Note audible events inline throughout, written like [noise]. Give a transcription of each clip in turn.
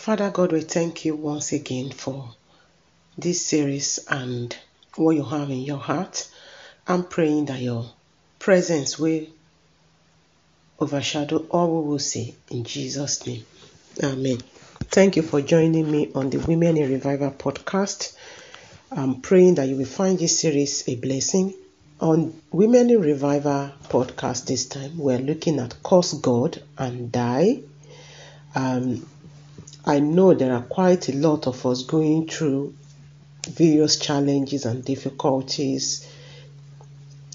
Father God, we thank you once again for this series and what you have in your heart. I'm praying that your presence will overshadow all we will see in Jesus' name. Amen. Thank you for joining me on the Women in Revival podcast. I'm praying that you will find this series a blessing. On Women in Revival podcast this time, we're looking at Curse God and Die. Um, I know there are quite a lot of us going through various challenges and difficulties.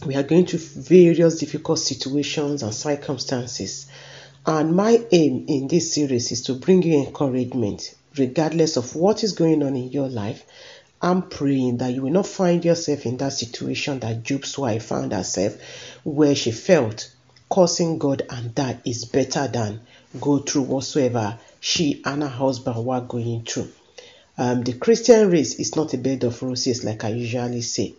We are going through various difficult situations and circumstances. And my aim in this series is to bring you encouragement, regardless of what is going on in your life. I'm praying that you will not find yourself in that situation that Job's wife found herself, where she felt cursing God and that is better than go through whatsoever she and her husband were going through. Um, the Christian race is not a bed of roses, like I usually say.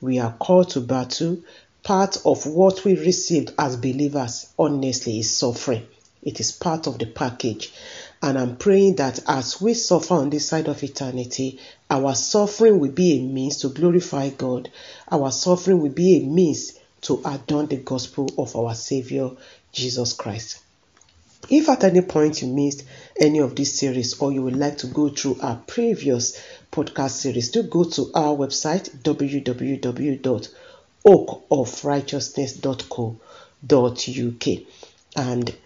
We are called to battle. Part of what we received as believers, honestly, is suffering. It is part of the package. And I'm praying that as we suffer on this side of eternity, our suffering will be a means to glorify God. Our suffering will be a means to adorn the gospel of our Savior, Jesus Christ. If at any point you missed any of this series or you would like to go through our previous podcast series, do go to our website www.oakofrighteousness.co.uk and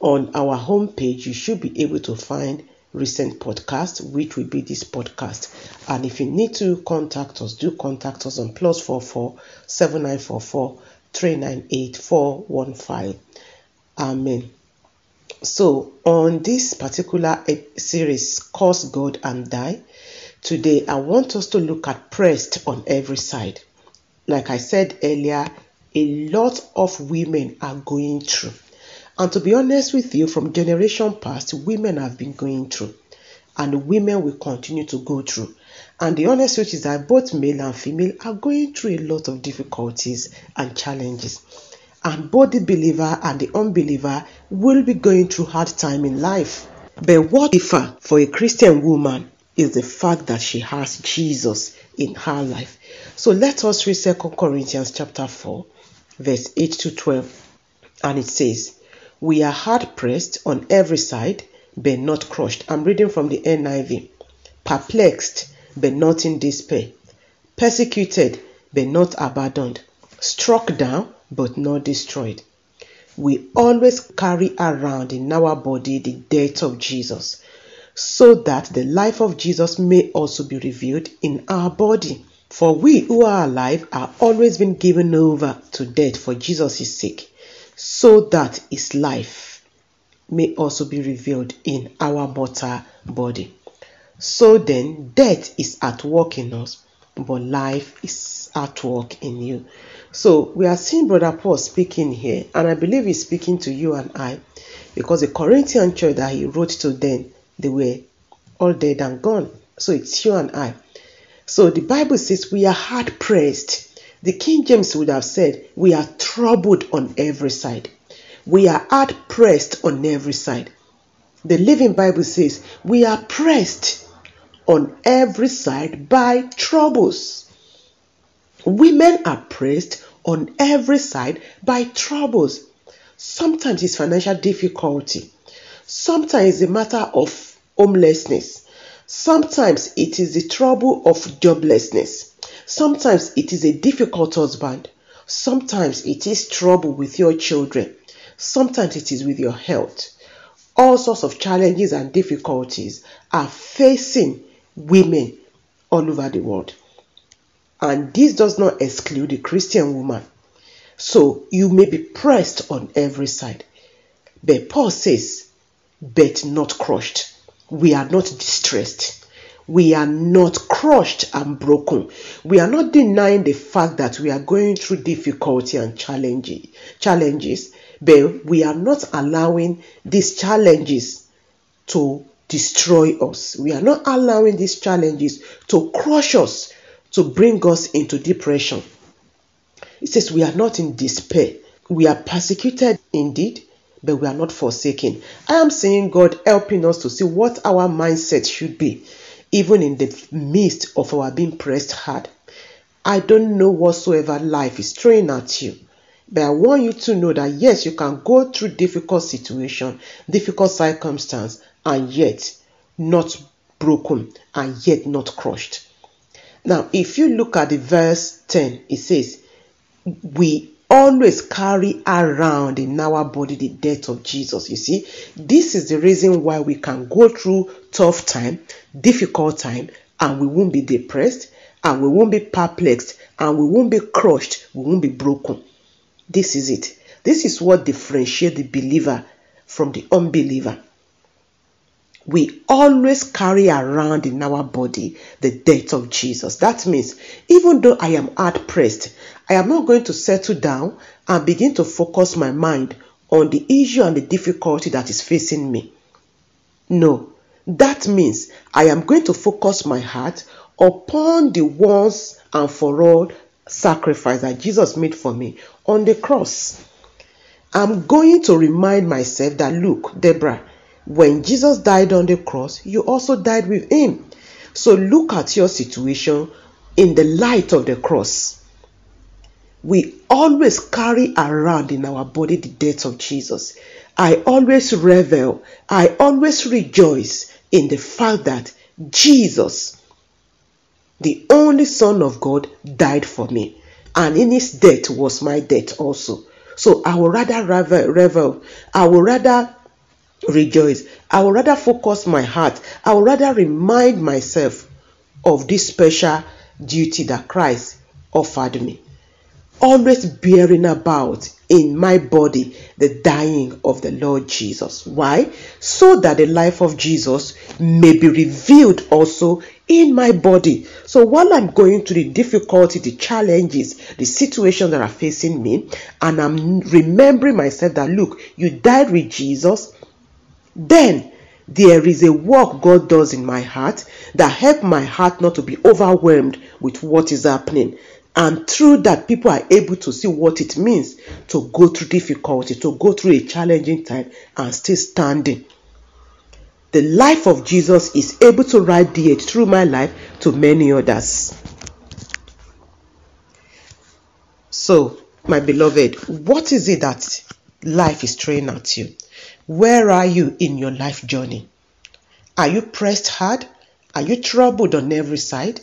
on our homepage you should be able to find recent podcast, which will be this podcast and if you need to contact us do contact us on plus 44 7944 398 415 amen so, on this particular series, Curse God and Die, today I want us to look at pressed on every side. Like I said earlier, a lot of women are going through. And to be honest with you, from generation past, women have been going through. And women will continue to go through. And the honest truth is that both male and female are going through a lot of difficulties and challenges and both the believer and the unbeliever will be going through hard time in life. But what differ for a Christian woman is the fact that she has Jesus in her life. So let us read 2 Corinthians chapter 4, verse 8 to 12. And it says, We are hard pressed on every side, but not crushed. I'm reading from the NIV. Perplexed, but not in despair. Persecuted, but not abandoned. Struck down, but not destroyed. We always carry around in our body the death of Jesus, so that the life of Jesus may also be revealed in our body. For we who are alive are always been given over to death for Jesus' sake, so that his life may also be revealed in our mortal body. So then, death is at work in us, but life is at work in you. So we are seeing Brother Paul speaking here, and I believe he's speaking to you and I, because the Corinthian church that he wrote to them, they were all dead and gone. So it's you and I. So the Bible says we are hard pressed. The King James would have said we are troubled on every side. We are hard pressed on every side. The Living Bible says we are pressed on every side by troubles. Women are pressed on every side by troubles. Sometimes it's financial difficulty. Sometimes it's a matter of homelessness. Sometimes it is the trouble of joblessness. Sometimes it is a difficult husband. Sometimes it is trouble with your children. Sometimes it is with your health. All sorts of challenges and difficulties are facing women all over the world. And this does not exclude the Christian woman. So you may be pressed on every side. But Paul says, but not crushed. We are not distressed. We are not crushed and broken. We are not denying the fact that we are going through difficulty and challenges, but we are not allowing these challenges to destroy us. We are not allowing these challenges to crush us to bring us into depression. It says we are not in despair. We are persecuted indeed, but we are not forsaken. I am saying God helping us to see what our mindset should be, even in the midst of our being pressed hard. I don't know whatsoever life is throwing at you. But I want you to know that yes, you can go through difficult situation, difficult circumstance, and yet not broken and yet not crushed. Now, if you look at the verse 10, it says, We always carry around in our body the death of Jesus. You see, this is the reason why we can go through tough time, difficult time, and we won't be depressed, and we won't be perplexed, and we won't be crushed, we won't be broken. This is it. This is what differentiates the believer from the unbeliever. We always carry around in our body the death of Jesus. That means even though I am hard pressed, I am not going to settle down and begin to focus my mind on the issue and the difficulty that is facing me. No, that means I am going to focus my heart upon the once and for all sacrifice that Jesus made for me on the cross. I'm going to remind myself that look, Deborah, when Jesus died on the cross, you also died with him. So look at your situation in the light of the cross. We always carry around in our body the death of Jesus. I always revel, I always rejoice in the fact that Jesus, the only Son of God, died for me. And in his death was my death also. So I would rather revel, revel. I would rather rejoice. I would rather focus my heart. I would rather remind myself of this special duty that Christ offered me. Always bearing about in my body the dying of the Lord Jesus. Why? So that the life of Jesus may be revealed also in my body. So while I'm going through the difficulty, the challenges, the situations that are facing me, and I'm remembering myself that look, you died with Jesus, then there is a work God does in my heart that help my heart not to be overwhelmed with what is happening. And through that, people are able to see what it means to go through difficulty, to go through a challenging time and still standing. The life of Jesus is able to radiate through my life to many others. So, my beloved, what is it that life is throwing at you? Where are you in your life journey? Are you pressed hard? Are you troubled on every side?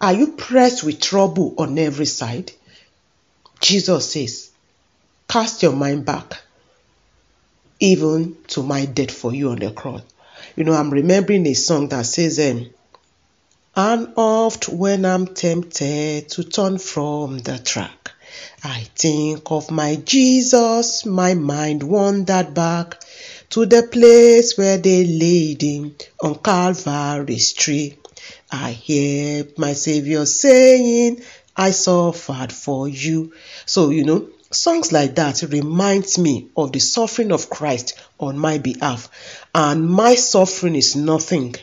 Are you pressed with trouble on every side? Jesus says, Cast your mind back, even to my death for you on the cross. You know, I'm remembering a song that says, um, And oft when I'm tempted to turn from the track, I think of my Jesus, my mind wandered back to the place where they laid him on Calvary's tree. I hear my Savior saying, I suffered for you. So, you know, songs like that reminds me of the suffering of Christ on my behalf. And my suffering is nothing,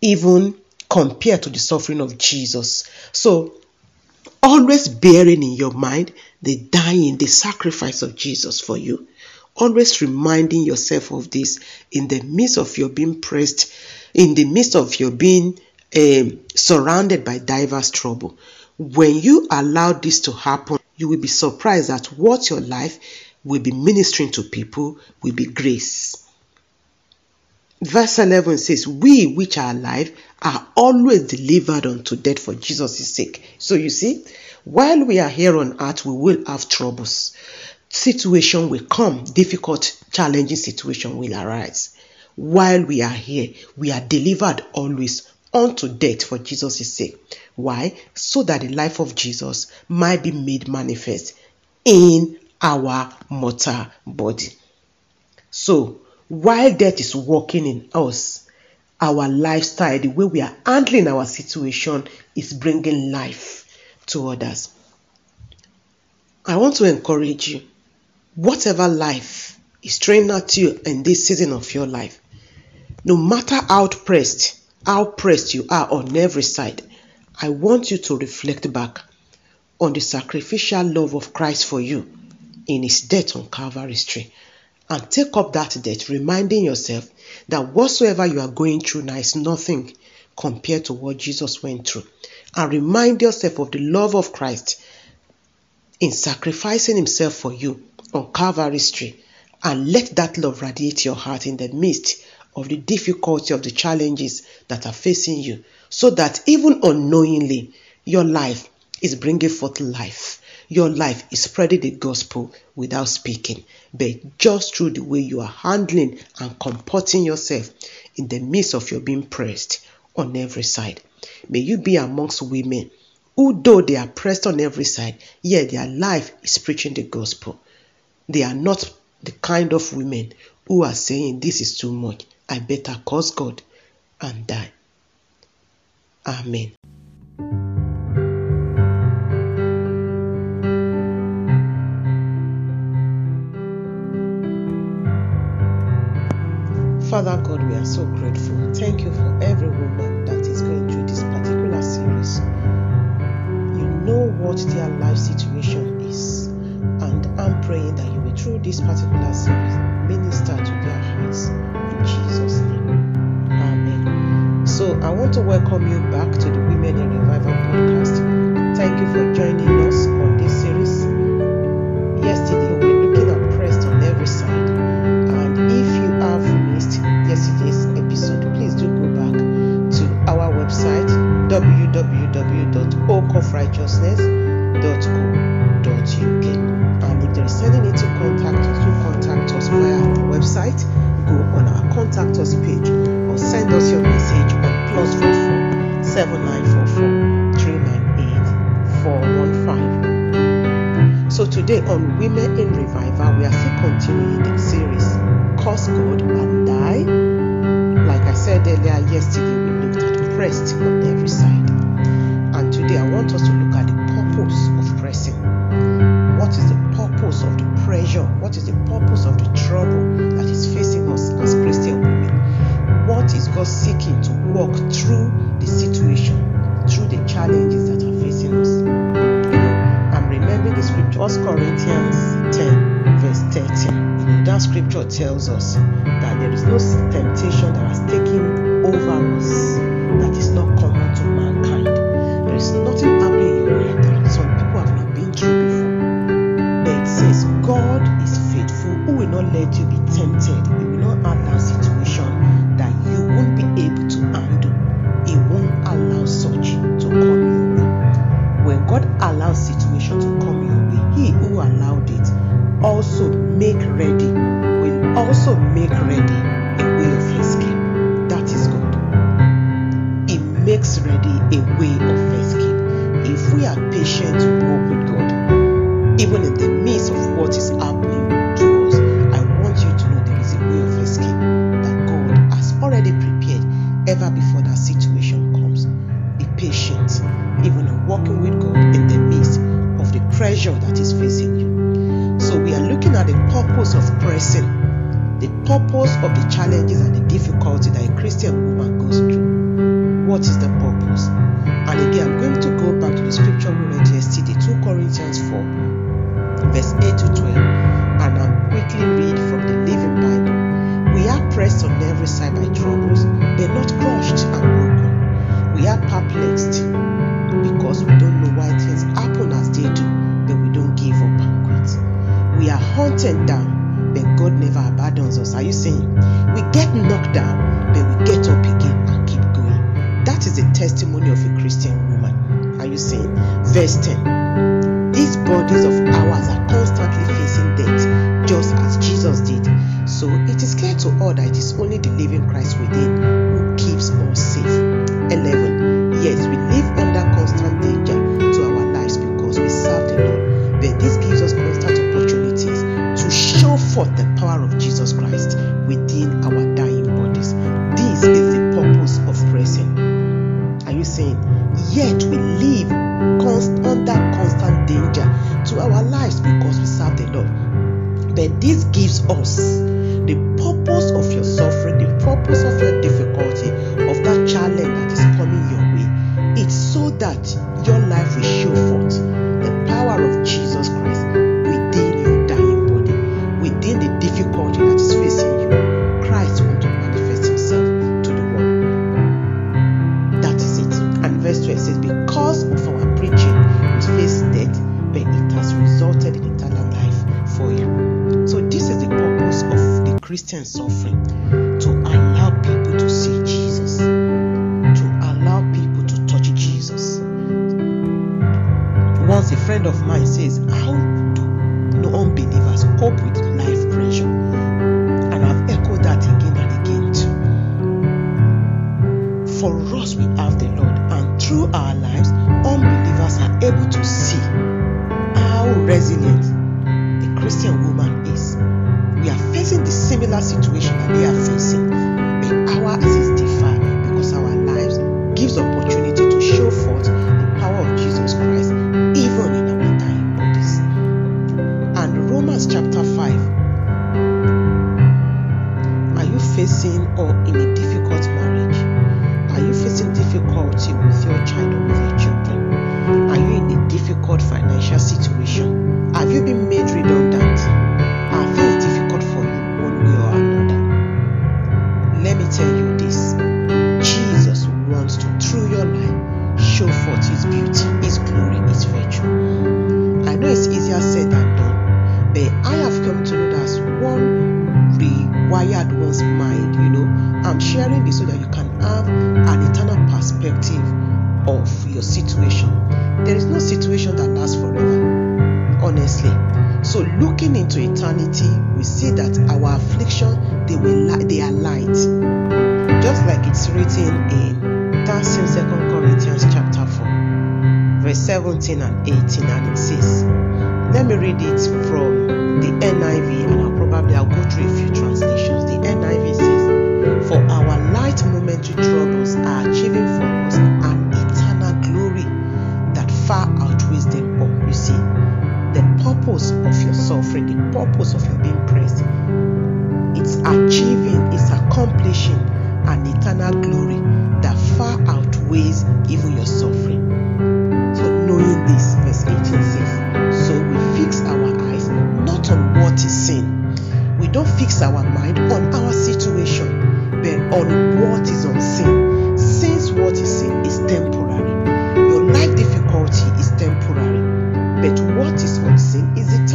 even compared to the suffering of Jesus. So, always bearing in your mind the dying, the sacrifice of Jesus for you. Always reminding yourself of this in the midst of your being pressed, in the midst of your being um, surrounded by diverse trouble. When you allow this to happen, you will be surprised at what your life will be ministering to people will be grace. Verse 11 says, We which are alive are always delivered unto death for Jesus' sake. So you see, while we are here on earth, we will have troubles. Situation will come, difficult, challenging situation will arise. While we are here, we are delivered always unto death for Jesus' sake. Why? So that the life of Jesus might be made manifest in our mortal body. So, while death is working in us, our lifestyle, the way we are handling our situation, is bringing life to others. I want to encourage you, whatever life is throwing at you in this season of your life, no matter how pressed, how pressed you are on every side, I want you to reflect back on the sacrificial love of Christ for you in his death on Calvary tree and take up that debt, reminding yourself that whatsoever you are going through now is nothing compared to what Jesus went through. And remind yourself of the love of Christ in sacrificing himself for you on Calvary tree. And let that love radiate your heart in the midst of the difficulty of the challenges that are facing you so that even unknowingly your life is bringing forth life. Your life is spreading the gospel without speaking. But just through the way you are handling and comporting yourself in the midst of your being pressed on every side. May you be amongst women who though they are pressed on every side yet their life is preaching the gospel. They are not the kind of women who are saying this is too much. I better cause god and die. Amen. Father God, we are so grateful. Thank you for every woman that is going through this particular series. You know what their life situation is, and I'm praying that you will, through this particular series, minister to their to welcome you back to the Women in Revival podcast. of Jesus Christ. We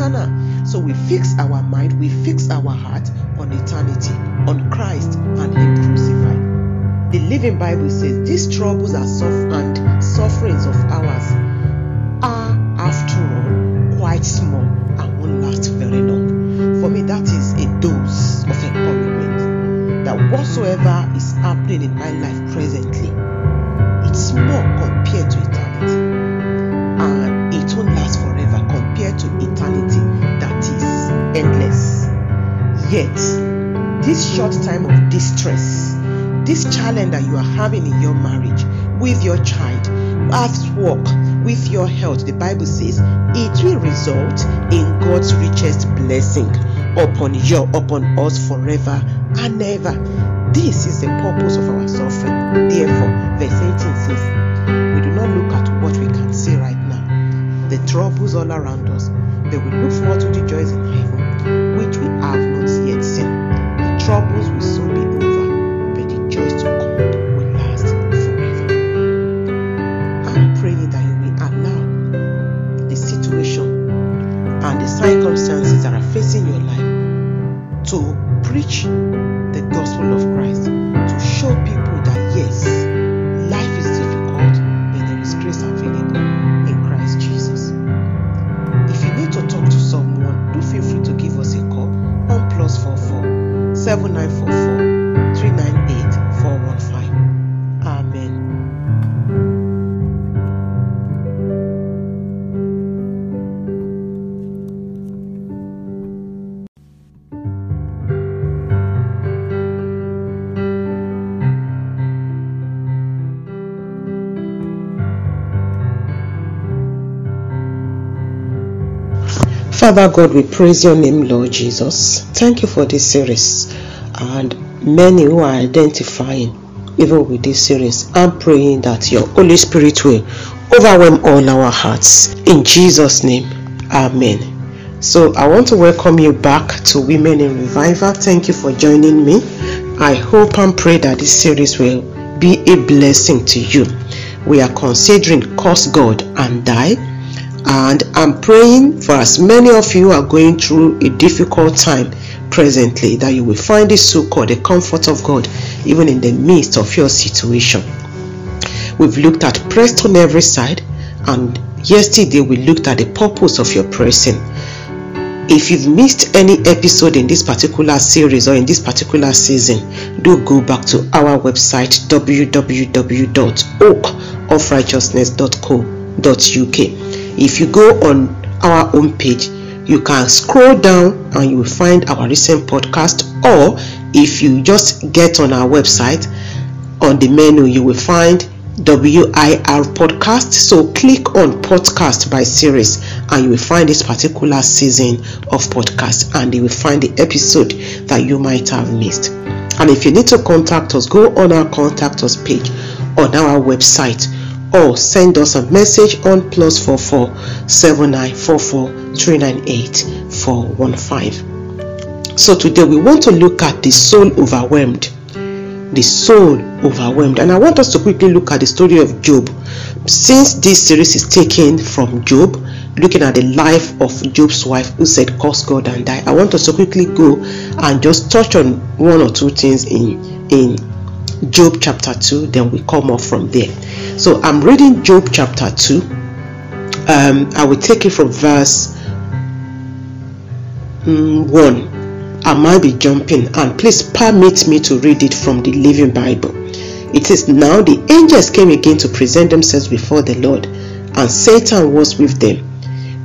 eternal. So we fix our mind, we fix our heart on eternity, on Christ and Him crucified. The Living Bible says these troubles are soft and sufferings of ours are, after all, quite small and won't last very long. For me, that is a dose of encouragement that whatsoever is happening in my life present this short time of distress, this challenge that you are having in your marriage, with your child, at work, with your health, the Bible says it will result in God's richest blessing upon you, upon us forever and ever. This is the purpose of our suffering. Therefore, verse 18 says, We do not look at what we can see right now, the troubles all around us, but we look forward to the joys in troubles will Father God, we praise your name, Lord Jesus. Thank you for this series and many who are identifying even with this series. I'm praying that your Holy Spirit will overwhelm all our hearts. In Jesus' name, Amen. So I want to welcome you back to Women in Revival. Thank you for joining me. I hope and pray that this series will be a blessing to you. We are considering Curse God and Die and I'm praying for as many of you are going through a difficult time presently that you will find this so called the comfort of God even in the midst of your situation. We've looked at pressed on every side, and yesterday we looked at the purpose of your pressing. If you've missed any episode in this particular series or in this particular season, do go back to our website www.oakofrighteousness.co.uk if you go on our homepage, you can scroll down and you will find our recent podcast or if you just get on our website on the menu you will find WIR podcast. So click on podcast by series and you will find this particular season of podcast and you will find the episode that you might have missed. And if you need to contact us go on our contact us page on our website or send us a message on plus four four seven nine four four three nine eight four one five. So today we want to look at the soul overwhelmed. The soul overwhelmed, and I want us to quickly look at the story of Job. Since this series is taken from Job, looking at the life of Job's wife who said, Curse God and die. I want us to quickly go and just touch on one or two things in in Job chapter 2, then we come off from there. So I'm reading Job chapter 2. Um, I will take it from verse um, 1. I might be jumping, and please permit me to read it from the Living Bible. It is now the angels came again to present themselves before the Lord, and Satan was with them.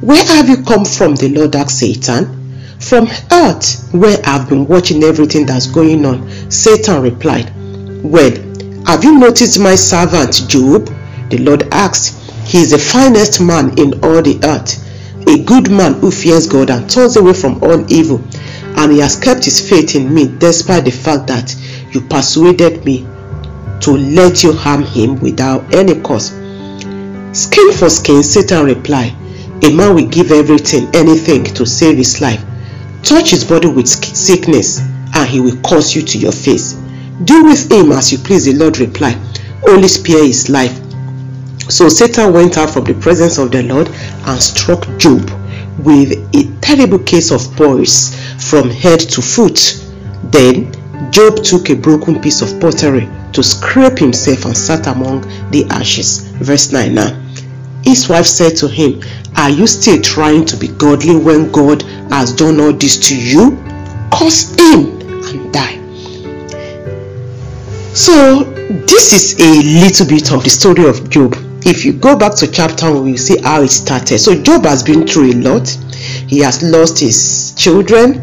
Where have you come from? The Lord asked Satan. From earth, where I've been watching everything that's going on. Satan replied, Well, have you noticed my servant Job? The Lord asked. He is the finest man in all the earth, a good man who fears God and turns away from all evil, and he has kept his faith in me despite the fact that you persuaded me to let you harm him without any cause. Skin for skin, Satan replied. A man will give everything, anything to save his life. Touch his body with sickness, and he will curse you to your face. Do with him as you please, the Lord replied. Only spare his life. So Satan went out from the presence of the Lord and struck Job with a terrible case of boils from head to foot. Then Job took a broken piece of pottery to scrape himself and sat among the ashes. Verse 9 now. His wife said to him, Are you still trying to be godly when God has done all this to you? Curse him So, this is a little bit of the story of Job. If you go back to chapter 1, you see how it started. So, Job has been through a lot. He has lost his children,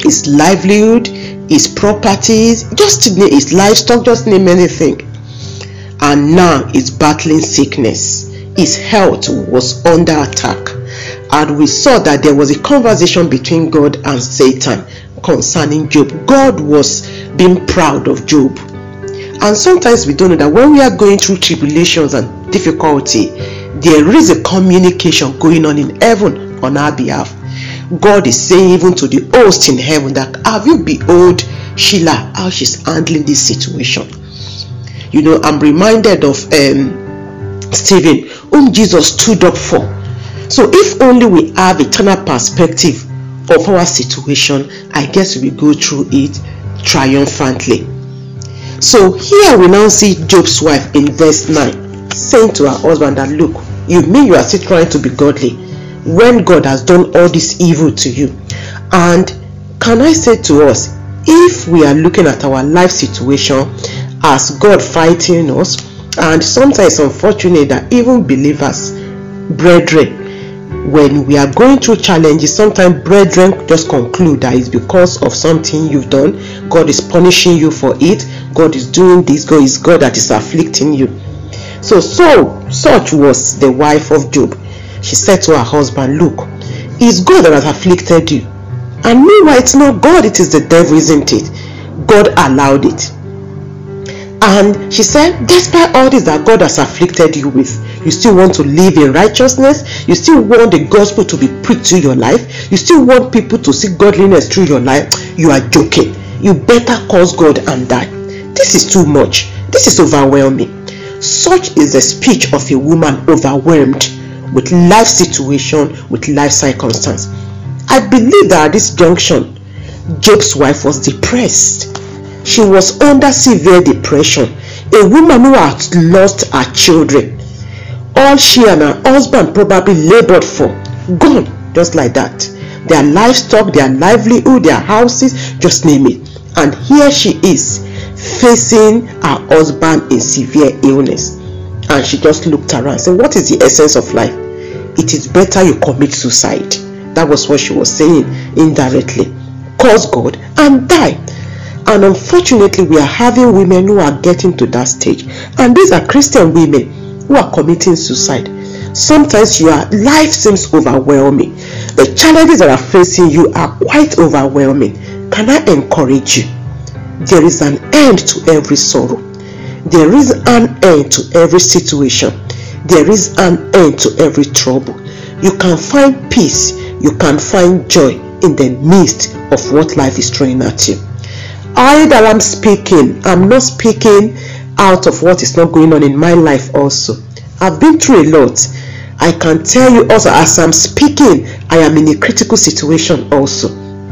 his livelihood, his properties, just his livestock, just name anything. And now he's battling sickness. His health was under attack. And we saw that there was a conversation between God and Satan concerning Job. God was being proud of Job. And sometimes we don't know that when we are going through tribulations and difficulty, there is a communication going on in heaven on our behalf. God is saying even to the host in heaven that have you behold Sheila how she's handling this situation. You know, I'm reminded of um, Stephen, whom Jesus stood up for. So if only we have eternal perspective of our situation, I guess we go through it triumphantly. So here we now see Job's wife in verse 9 saying to her husband that look, you mean you are still trying to be godly when God has done all this evil to you. And can I say to us, if we are looking at our life situation as God fighting us, and sometimes unfortunate that even believers, brethren, when we are going through challenges, sometimes brethren just conclude that it's because of something you've done. God is punishing you for it. God is doing this. God is God that is afflicting you. So, so such was the wife of Job. She said to her husband, Look, it's God that has afflicted you. And meanwhile, it's not God, it is the devil, isn't it? God allowed it. And she said, Despite all this that God has afflicted you with, you still want to live in righteousness, you still want the gospel to be preached to your life, you still want people to see godliness through your life, you are joking. You better curse God and die. This is too much. This is overwhelming. Such is the speech of a woman overwhelmed with life situation, with life circumstance. I believe that at this junction, Job's wife was depressed. She was under severe depression. A woman who had lost her children. All she and her husband probably labored for, gone just like that. Their livestock, their livelihood, their houses, just name it. And here she is facing her husband in severe illness. And she just looked around and said, What is the essence of life? It is better you commit suicide. That was what she was saying indirectly. Curse God and die. And unfortunately, we are having women who are getting to that stage. And these are Christian women who are committing suicide. Sometimes your life seems overwhelming. The challenges that are facing you are quite overwhelming. Can I encourage you? There is an end to every sorrow. There is an end to every situation. There is an end to every trouble. You can find peace. You can find joy in the midst of what life is throwing at you. I that I'm speaking, I'm not speaking out of what is not going on in my life also. I've been through a lot. I can tell you also as I'm speaking, I am in a critical situation also.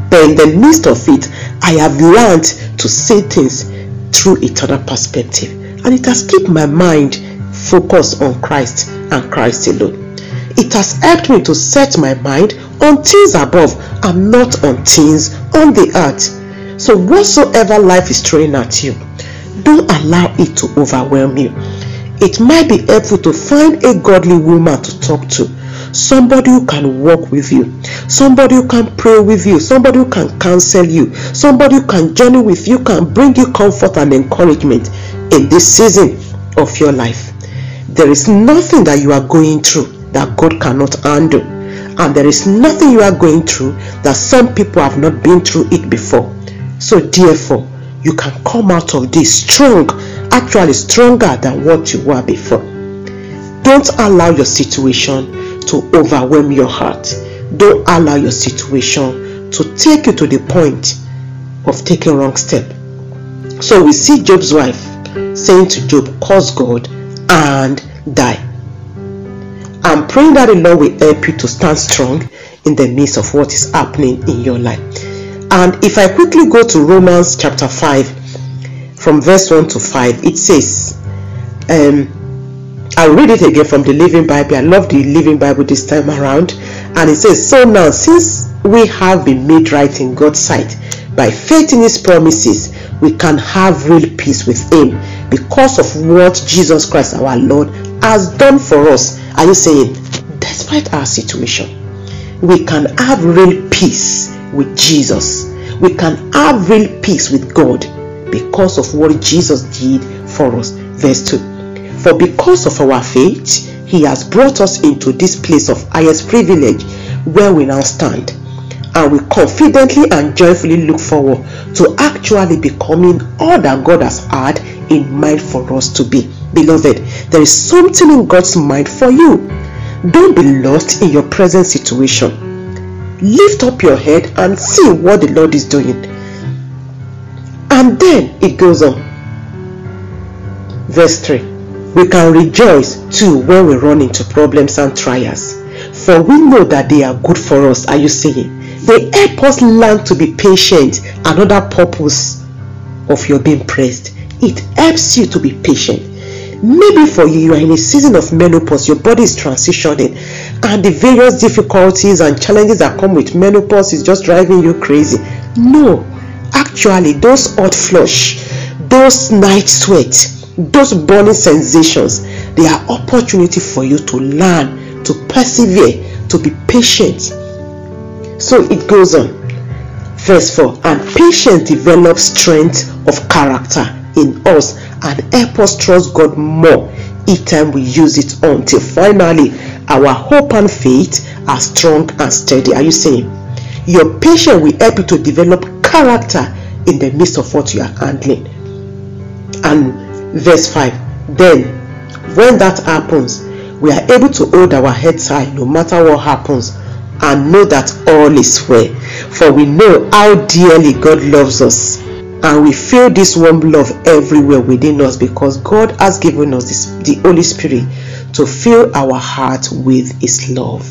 But in the midst of it, I have learned to see things through eternal perspective. And it has kept my mind focused on Christ and Christ alone. It has helped me to set my mind on things above and not on things on the earth. So, whatsoever life is throwing at you, don't allow it to overwhelm you. It might be helpful to find a godly woman to talk to, somebody who can walk with you, somebody who can pray with you, somebody who can counsel you, somebody who can journey with you, can bring you comfort and encouragement in this season of your life. There is nothing that you are going through that God cannot handle, and there is nothing you are going through that some people have not been through it before. So, therefore, you can come out of this strong, actually stronger than what you were before. Don't allow your situation to overwhelm your heart. Don't allow your situation to take you to the point of taking wrong step. So we see Job's wife saying to Job, curse God and die. I'm praying that the Lord will help you to stand strong in the midst of what is happening in your life. And if I quickly go to Romans chapter 5, from verse 1 to 5, it says, um, I'll read it again from the Living Bible. I love the Living Bible this time around. And it says, So now, since we have been made right in God's sight by faith in His promises, we can have real peace with Him because of what Jesus Christ our Lord has done for us. Are you saying, despite our situation, we can have real peace with Jesus? We can have real peace with God because of what Jesus did for us. Verse 2 For because of our faith, He has brought us into this place of highest privilege where we now stand. And we confidently and joyfully look forward to actually becoming all that God has had in mind for us to be. Beloved, there is something in God's mind for you. Don't be lost in your present situation. Lift up your head and see what the Lord is doing. And then it goes on. Verse 3 We can rejoice too when we run into problems and trials, for we know that they are good for us. Are you seeing? They help us learn to be patient. Another purpose of your being praised. It helps you to be patient. Maybe for you, you are in a season of menopause, your body is transitioning, and the various difficulties and challenges that come with menopause is just driving you crazy. No, actually, those hot flush, those night sweat, those burning sensations, they are opportunity for you to learn, to persevere, to be patient. So it goes on. Verse 4 And patience develops strength of character in us and help us trust God more each time we use it until finally our hope and faith are strong and steady. Are you saying? Your patience will help you to develop character in the midst of what you are handling. And verse 5 Then, when that happens, we are able to hold our heads high no matter what happens and know that all is well. For we know how dearly God loves us and we feel this warm love everywhere within us because God has given us this, the Holy Spirit to fill our heart with His love.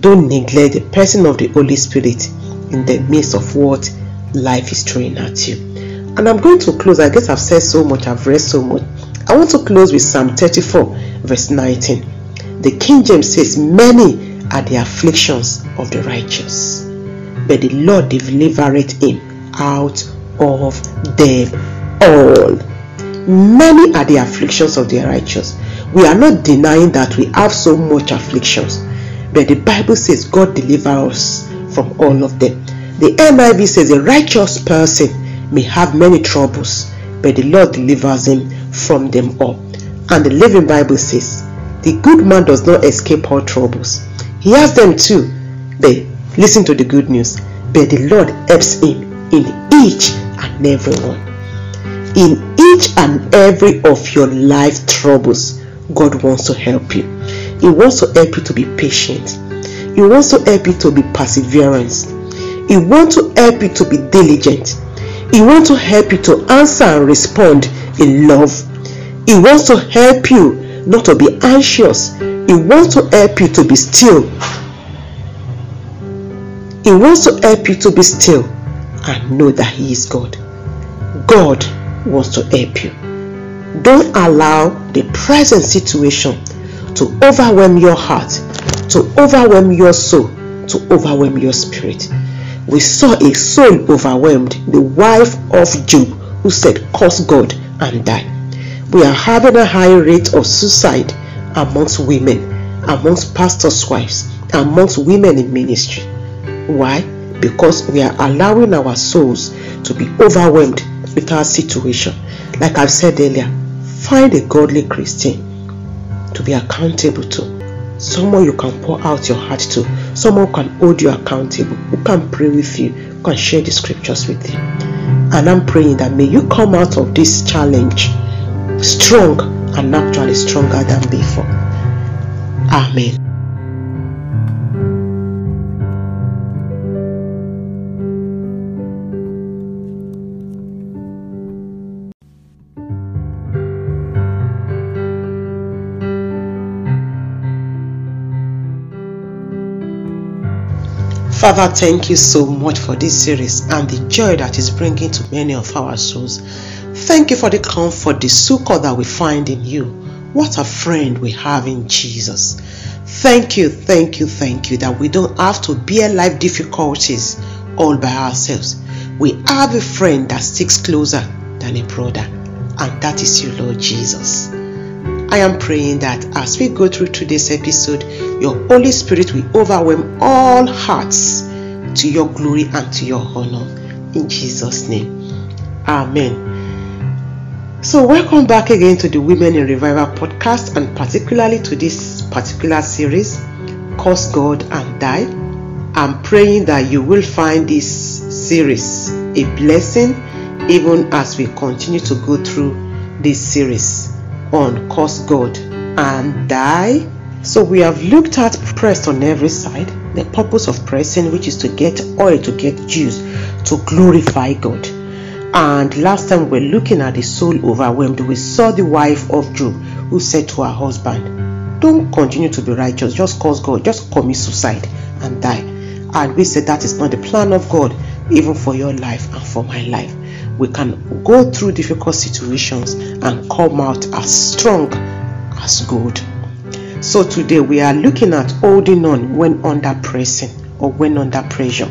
Don't neglect the person of the Holy Spirit in the midst of what life is throwing at you. And I'm going to close. I guess I've said so much, I've read so much. I want to close with Psalm 34, verse 19. The King James says, Many are the afflictions of the righteous, but the Lord delivereth him out of them all. Many are the afflictions of the righteous. We are not denying that we have so much afflictions, but the Bible says God delivers us from all of them. The NIV says a righteous person may have many troubles, but the Lord delivers him from them all. And the Living Bible says, the good man does not escape all troubles. He has them too. But listen to the good news. But the Lord helps him in each and every one. In each and every of your life troubles, God wants to help you. He wants to help you to be patient. He wants to help you to be perseverance. He wants to help you to be diligent. He wants to help you to answer and respond in love. He wants to help you not to be anxious. He wants to help you to be still. He wants to help you to be still and know that He is God. God wants to help you. Don't allow the present situation to overwhelm your heart, to overwhelm your soul, to overwhelm your spirit. We saw a soul overwhelmed, the wife of Job, who said, Curse God and die. We are having a high rate of suicide amongst women, amongst pastors' wives, amongst women in ministry. Why? Because we are allowing our souls to be overwhelmed with our situation. Like I've said earlier, find a godly Christian to be accountable to. Someone you can pour out your heart to. Someone can hold you accountable, who can pray with you, who can share the scriptures with you. And I'm praying that may you come out of this challenge strong and actually stronger than before. Amen. Father, thank you so much for this series and the joy that is bringing to many of our souls. Thank you for the comfort, the succor that we find in you. What a friend we have in Jesus. Thank you, thank you, thank you that we don't have to bear life difficulties all by ourselves. We have a friend that sticks closer than a brother, and that is you, Lord Jesus. I am praying that as we go through today's episode, your Holy Spirit will overwhelm all hearts to your glory and to your honor. In Jesus' name. Amen. So, welcome back again to the Women in Revival podcast and particularly to this particular series, Curse God and Die. I'm praying that you will find this series a blessing even as we continue to go through this series on curse God and die. So we have looked at pressed on every side, the purpose of pressing, which is to get oil, to get juice, to glorify God. And last time we are looking at the soul overwhelmed, we saw the wife of Job who said to her husband, Don't continue to be righteous, just cause God, just commit suicide and die. And we said that is not the plan of God, even for your life and for my life we can go through difficult situations and come out as strong as gold. So today we are looking at holding on when under pressing or when under pressure.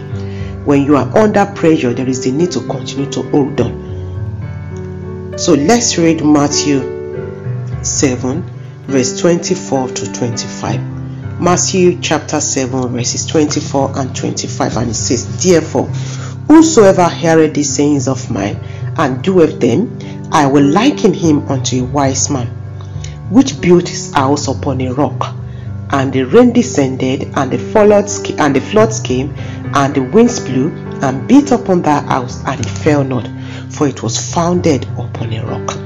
When you are under pressure, there is the need to continue to hold on. So let's read Matthew 7, verse 24 to 25. Matthew chapter 7, verses 24 and 25, and it says, Therefore, Whosoever heareth these sayings of mine and doeth them, I will liken him unto a wise man, which built his house upon a rock. And the rain descended, and the floods, and the floods came, and the winds blew, and beat upon that house, and it fell not, for it was founded upon a rock.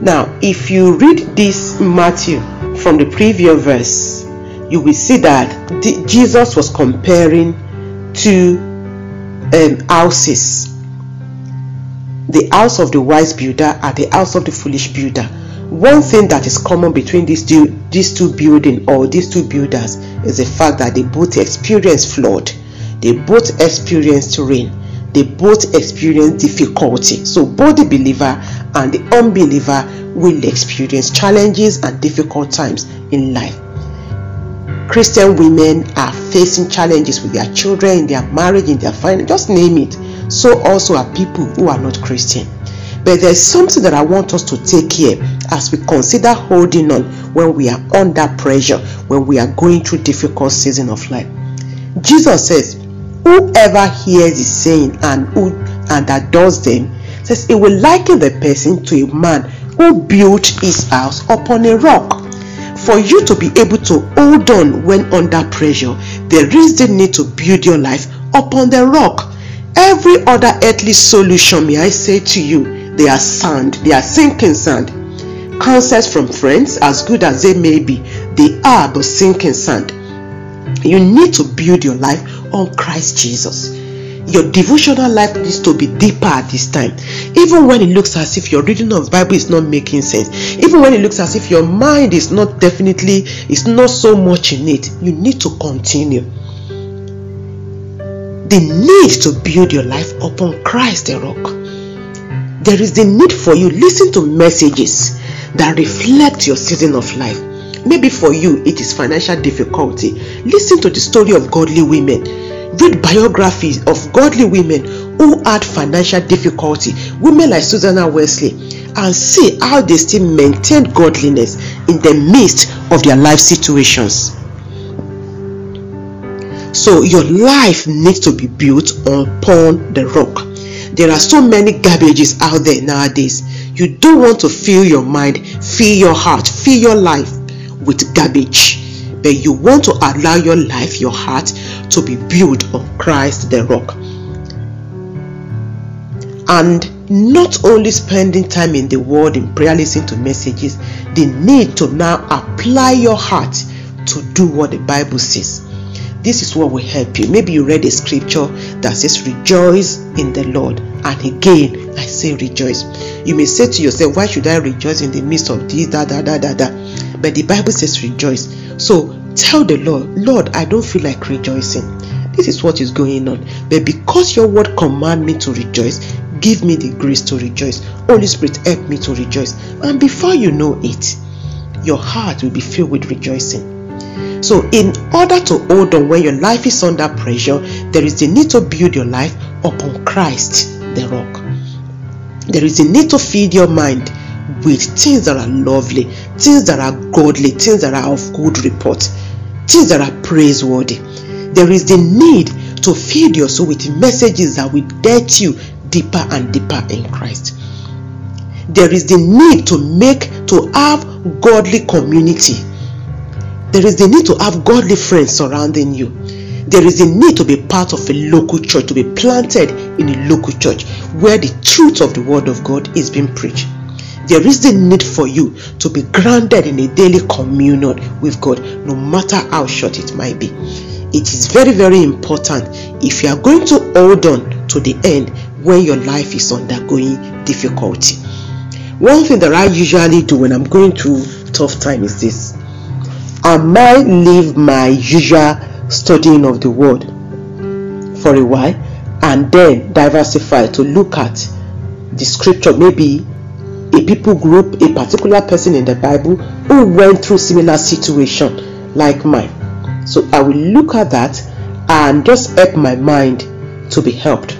Now, if you read this Matthew from the previous verse, you will see that Jesus was comparing to um, houses the house of the wise builder and the house of the foolish builder one thing that is common between these two these two building or these two builders is the fact that they both experience flood they both experienced rain they both experience difficulty. So both the believer and the unbeliever will experience challenges and difficult times in life. Christian women are facing challenges with their children, in their marriage, in their finance, just name it. So also are people who are not Christian. But there's something that I want us to take here as we consider holding on when we are under pressure, when we are going through difficult season of life. Jesus says, Whoever hears his saying and who and that does them says it will liken the person to a man who built his house upon a rock. For you to be able to hold on when under pressure, there is the need to build your life upon the rock. Every other earthly solution, may I say to you, they are sand, they are sinking sand. Counsels from friends, as good as they may be, they are but sinking sand. You need to build your life on Christ Jesus. Your devotional life needs to be deeper at this time. Even when it looks as if your reading of Bible is not making sense, even when it looks as if your mind is not definitely is not so much in it, you need to continue. The need to build your life upon Christ the rock. There is the need for you listen to messages that reflect your season of life. Maybe for you it is financial difficulty. Listen to the story of godly women read biographies of godly women who had financial difficulty, women like Susanna Wesley, and see how they still maintained godliness in the midst of their life situations. So, your life needs to be built upon the rock. There are so many garbages out there nowadays. You don't want to fill your mind, fill your heart, fill your life with garbage but you want to allow your life, your heart to be built on Christ the rock. And not only spending time in the word in prayer, listening to messages, the need to now apply your heart to do what the Bible says. This is what will help you. Maybe you read a scripture that says, Rejoice in the Lord. And again, I say rejoice. You may say to yourself, Why should I rejoice in the midst of this, da, da, da, da, da? But the Bible says rejoice. So tell the Lord, Lord, I don't feel like rejoicing. This is what is going on. But because your word command me to rejoice, give me the grace to rejoice. Holy Spirit, help me to rejoice. And before you know it, your heart will be filled with rejoicing. So, in order to hold on when your life is under pressure, there is the need to build your life upon Christ, the rock. There is a need to feed your mind with things that are lovely, things that are godly, things that are of good report, things that are praiseworthy. There is the need to feed your soul with messages that will get you deeper and deeper in Christ. There is the need to make to have godly community. There is the need to have godly friends surrounding you. There is a need to be part of a local church, to be planted in a local church where the truth of the word of God is being preached there is the need for you to be grounded in a daily communion with God, no matter how short it might be. It is very, very important if you are going to hold on to the end when your life is undergoing difficulty. One thing that I usually do when I'm going through tough time is this. I might leave my usual studying of the word for a while and then diversify to look at the scripture maybe a people group, a particular person in the Bible who went through similar situation like mine. So I will look at that and just help my mind to be helped.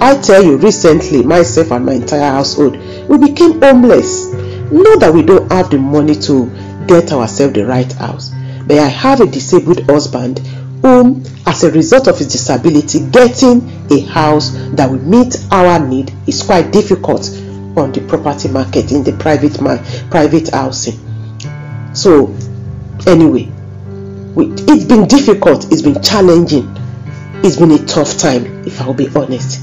I tell you, recently, myself and my entire household, we became homeless. Not that we don't have the money to get ourselves the right house, but I have a disabled husband whom, as a result of his disability, getting a house that will meet our need is quite difficult on the property market in the private man private housing. So anyway it's been difficult it's been challenging it's been a tough time if i'll be honest.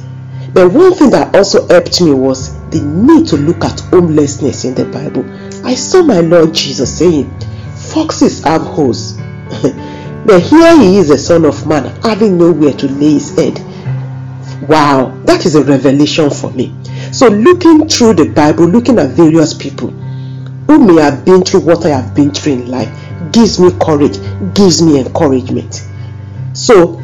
But one thing that also helped me was the need to look at homelessness in the bible. I saw my lord jesus saying foxes have holes. [laughs] But here he is the son of man having nowhere to lay his head. Wow that is a revelation for me so, looking through the Bible, looking at various people who may have been through what I have been through in life, gives me courage, gives me encouragement. So,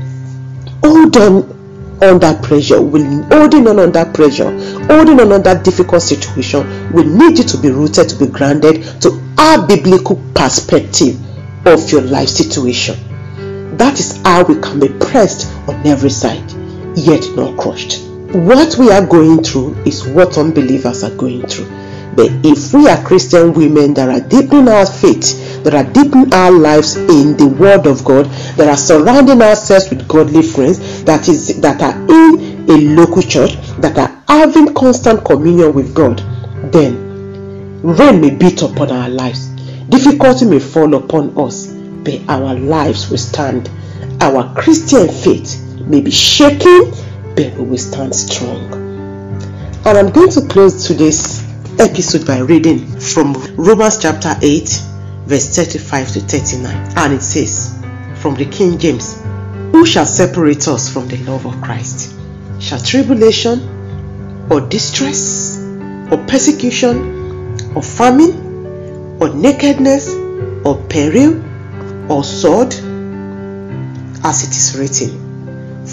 hold on under pressure, will holding on under pressure, holding on under difficult situation, we need you to be rooted, to be grounded, to our biblical perspective of your life situation. That is how we can be pressed on every side, yet not crushed. What we are going through is what unbelievers are going through. But if we are Christian women that are deepening our faith, that are deepening our lives in the Word of God, that are surrounding ourselves with godly friends, that is that are in a local church, that are having constant communion with God, then rain may beat upon our lives, difficulty may fall upon us, but our lives will stand. Our Christian faith may be shaken, we will stand strong. And I'm going to close today's episode by reading from Romans chapter 8, verse 35 to 39. And it says, from the King James, Who shall separate us from the love of Christ? Shall tribulation, or distress, or persecution, or famine, or nakedness, or peril, or sword? As it is written,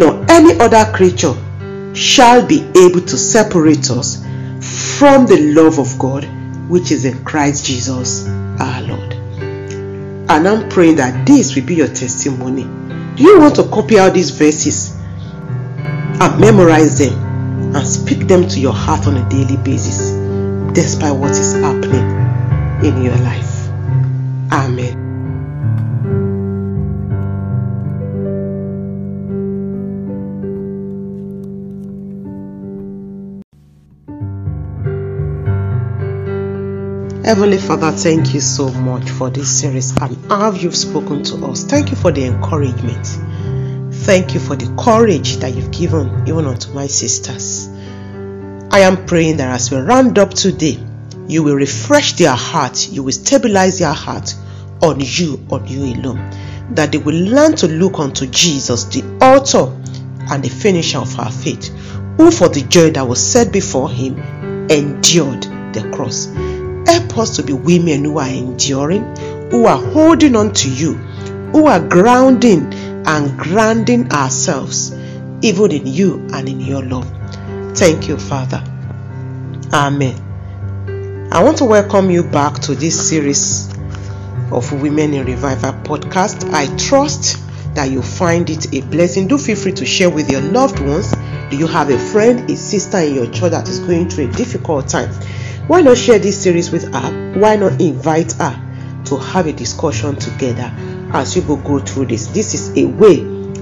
nor any other creature shall be able to separate us from the love of God which is in Christ Jesus our Lord. And I'm praying that this will be your testimony. Do you want to copy out these verses and memorize them and speak them to your heart on a daily basis, despite what is happening in your life? Amen. Heavenly Father, thank you so much for this series and how you've spoken to us. Thank you for the encouragement. Thank you for the courage that you've given even unto my sisters. I am praying that as we round up today, you will refresh their heart, you will stabilize their heart on you, on you alone. That they will learn to look unto Jesus, the author and the finisher of our faith, who for the joy that was set before him endured the cross. Help us to be women who are enduring, who are holding on to you, who are grounding and grounding ourselves, even in you and in your love. Thank you, Father. Amen. I want to welcome you back to this series of Women in Revival podcast. I trust that you find it a blessing. Do feel free to share with your loved ones. Do you have a friend, a sister in your church that is going through a difficult time? Why not share this series with her? Why not invite her to have a discussion together as you go through this? This is a way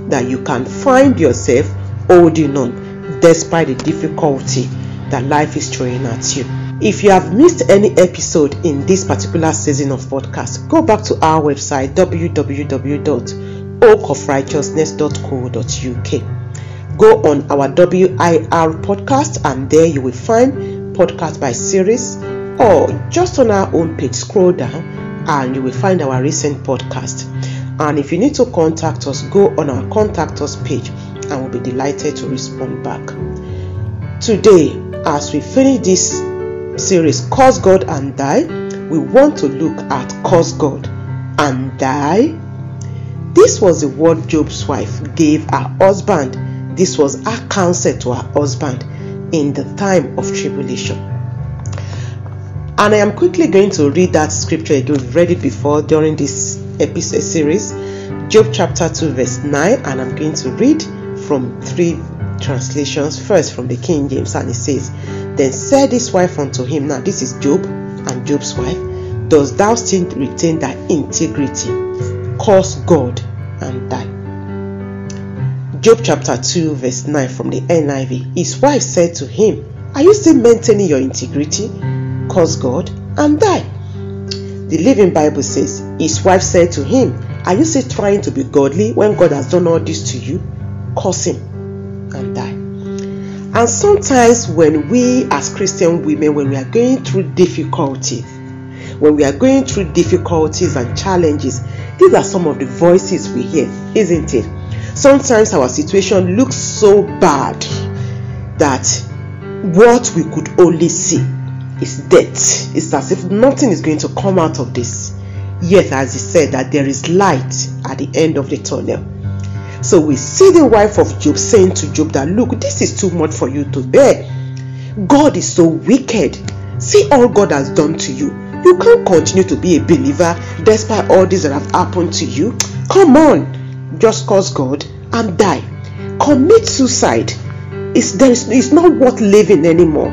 that you can find yourself holding on despite the difficulty that life is throwing at you. If you have missed any episode in this particular season of podcast, go back to our website www.oakofrighteousness.co.uk. Go on our WIR podcast and there you will find podcast by series or just on our own page scroll down and you will find our recent podcast. And if you need to contact us, go on our contact us page and we'll be delighted to respond back. Today, as we finish this series, Curse God and Die, we want to look at Curse God and Die. This was the word Job's wife gave her husband. This was her counsel to her husband in the time of tribulation. And I am quickly going to read that scripture again. We've read it before during this episode uh, series, Job chapter 2, verse 9, and I'm going to read from three translations. First from the King James, and it says, Then said his wife unto him, Now this is Job and Job's wife, Does thou still retain thy integrity? Curse God and die. Job chapter 2, verse 9 from the NIV. His wife said to him, Are you still maintaining your integrity? Curse God and die. The Living Bible says, His wife said to him, Are you still trying to be godly when God has done all this to you? Curse him and die. And sometimes, when we as Christian women, when we are going through difficulties, when we are going through difficulties and challenges, these are some of the voices we hear, isn't it? Sometimes our situation looks so bad that what we could only see is death. It's as if nothing is going to come out of this. Yet, as he said, that there is light at the end of the tunnel. So we see the wife of Job saying to Job that, Look, this is too much for you to bear. God is so wicked. See all God has done to you. You can't continue to be a believer despite all this that have happened to you. Come on, just cause God and die. Commit suicide. It's, there is, it's not worth living anymore.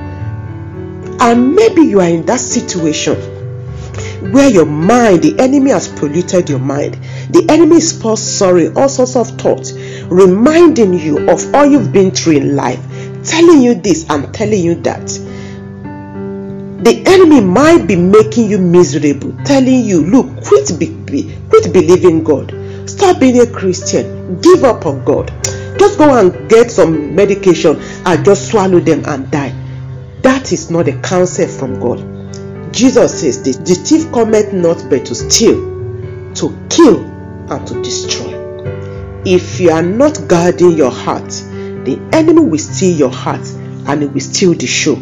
And maybe you are in that situation where your mind, the enemy has polluted your mind. The enemy is sorry, all sorts of thoughts, reminding you of all you've been through in life, telling you this and telling you that. The enemy might be making you miserable, telling you, look, quit, be, be, quit believing God, stop being a Christian, give up on God. Just go and get some medication and just swallow them and die. That is not a counsel from God. Jesus says, The, the thief cometh not but to steal, to kill, and to destroy. If you are not guarding your heart, the enemy will steal your heart and it will steal the show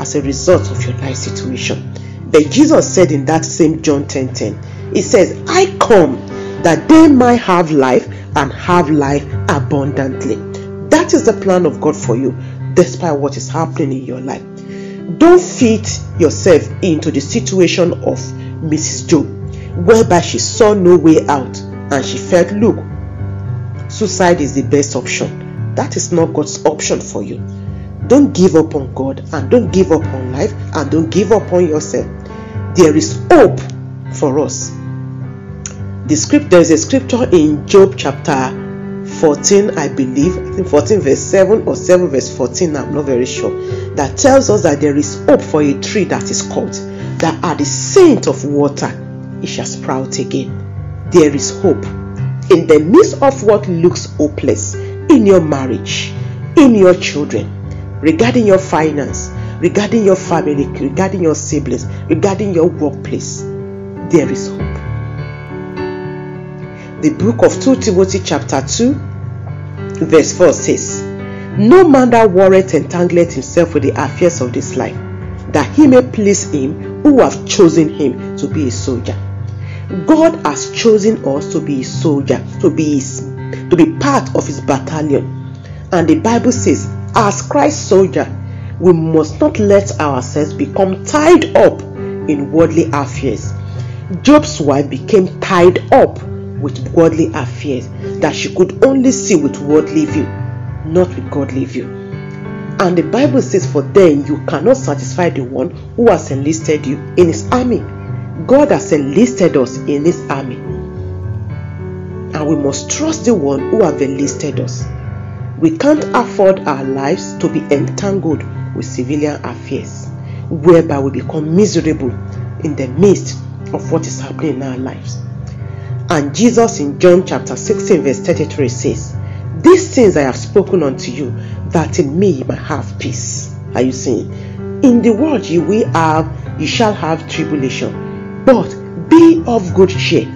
as a result of your life situation. But Jesus said in that same John 10 10, He says, I come that they might have life and have life abundantly. That is the plan of God for you, despite what is happening in your life. Don't fit yourself into the situation of Mrs. Job, whereby she saw no way out and she felt, look, suicide is the best option. That is not God's option for you. Don't give up on God and don't give up on life and don't give up on yourself. There is hope for us. The script there is a scripture in Job chapter 14, I believe, I think 14 verse 7 or 7 verse 14, I'm not very sure, that tells us that there is hope for a tree that is called, that at the scent of water it shall sprout again. There is hope in the midst of what looks hopeless in your marriage, in your children, regarding your finance, regarding your family, regarding your siblings, regarding your workplace. There is hope. The book of 2 Timothy, chapter 2, verse 4 says, No man that worrieth entangleth himself with the affairs of this life, that he may please him who have chosen him to be a soldier. God has chosen us to be a soldier, to be his, to be part of his battalion. And the Bible says, as Christ's soldier, we must not let ourselves become tied up in worldly affairs. Job's wife became tied up with worldly affairs that she could only see with worldly view, not with godly view. And the Bible says, For then you cannot satisfy the one who has enlisted you in his army. God has enlisted us in his army. And we must trust the one who has enlisted us. We can't afford our lives to be entangled with civilian affairs, whereby we become miserable in the midst of what is happening in our lives. And Jesus in John chapter 16, verse 33 says, These things I have spoken unto you, that in me you might have peace. Are you seeing? In the world you will have, you shall have tribulation. But be of good cheer.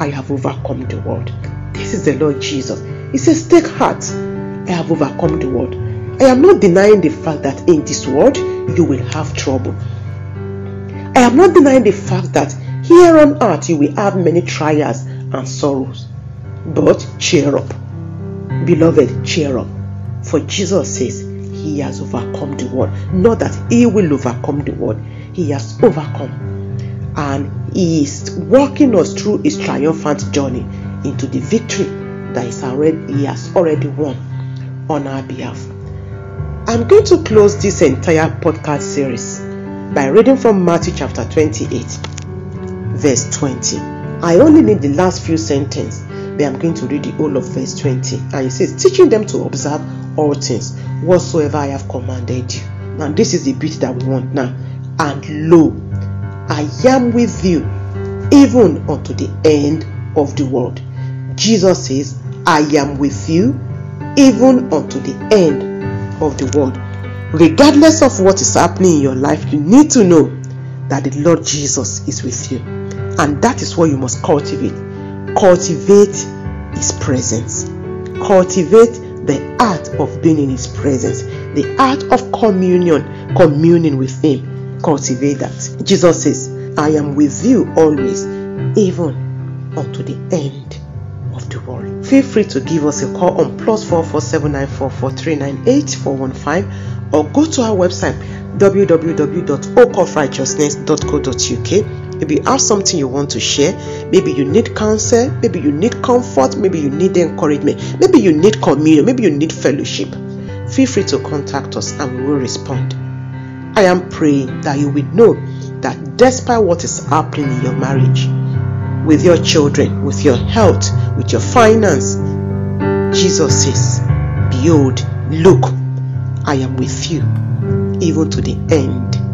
I have overcome the world. This is the Lord Jesus. He says, Take heart. I have overcome the world. I am not denying the fact that in this world you will have trouble. I am not denying the fact that here on earth you will have many trials and sorrows. But cheer up. Beloved, cheer up. For Jesus says he has overcome the world. Not that he will overcome the world, he has overcome. And he is walking us through his triumphant journey into the victory that is already, he has already won on our behalf. I'm going to close this entire podcast series by reading from Matthew chapter 28, verse 20. I only need the last few sentences, but I'm going to read the whole of verse 20. And it says, Teaching them to observe all things whatsoever I have commanded you. Now, this is the bit that we want now. And lo, I am with you even unto the end of the world. Jesus says, I am with you even unto the end of the world. Regardless of what is happening in your life, you need to know that the Lord Jesus is with you. And that is what you must cultivate. Cultivate His presence. Cultivate the art of being in His presence, the art of communion, communing with Him. Cultivate that. Jesus says, I am with you always, even unto the end of the world. Feel free to give us a call on plus four four seven nine four four three nine eight four one five or go to our website www.oakofrighteousness.co.uk. If you have something you want to share, maybe you need counsel, maybe you need comfort, maybe you need encouragement, maybe you need communion, maybe you need fellowship, feel free to contact us and we will respond. I am praying that you will know that despite what is happening in your marriage, with your children, with your health, with your finance, Jesus says, Behold, look, I am with you even to the end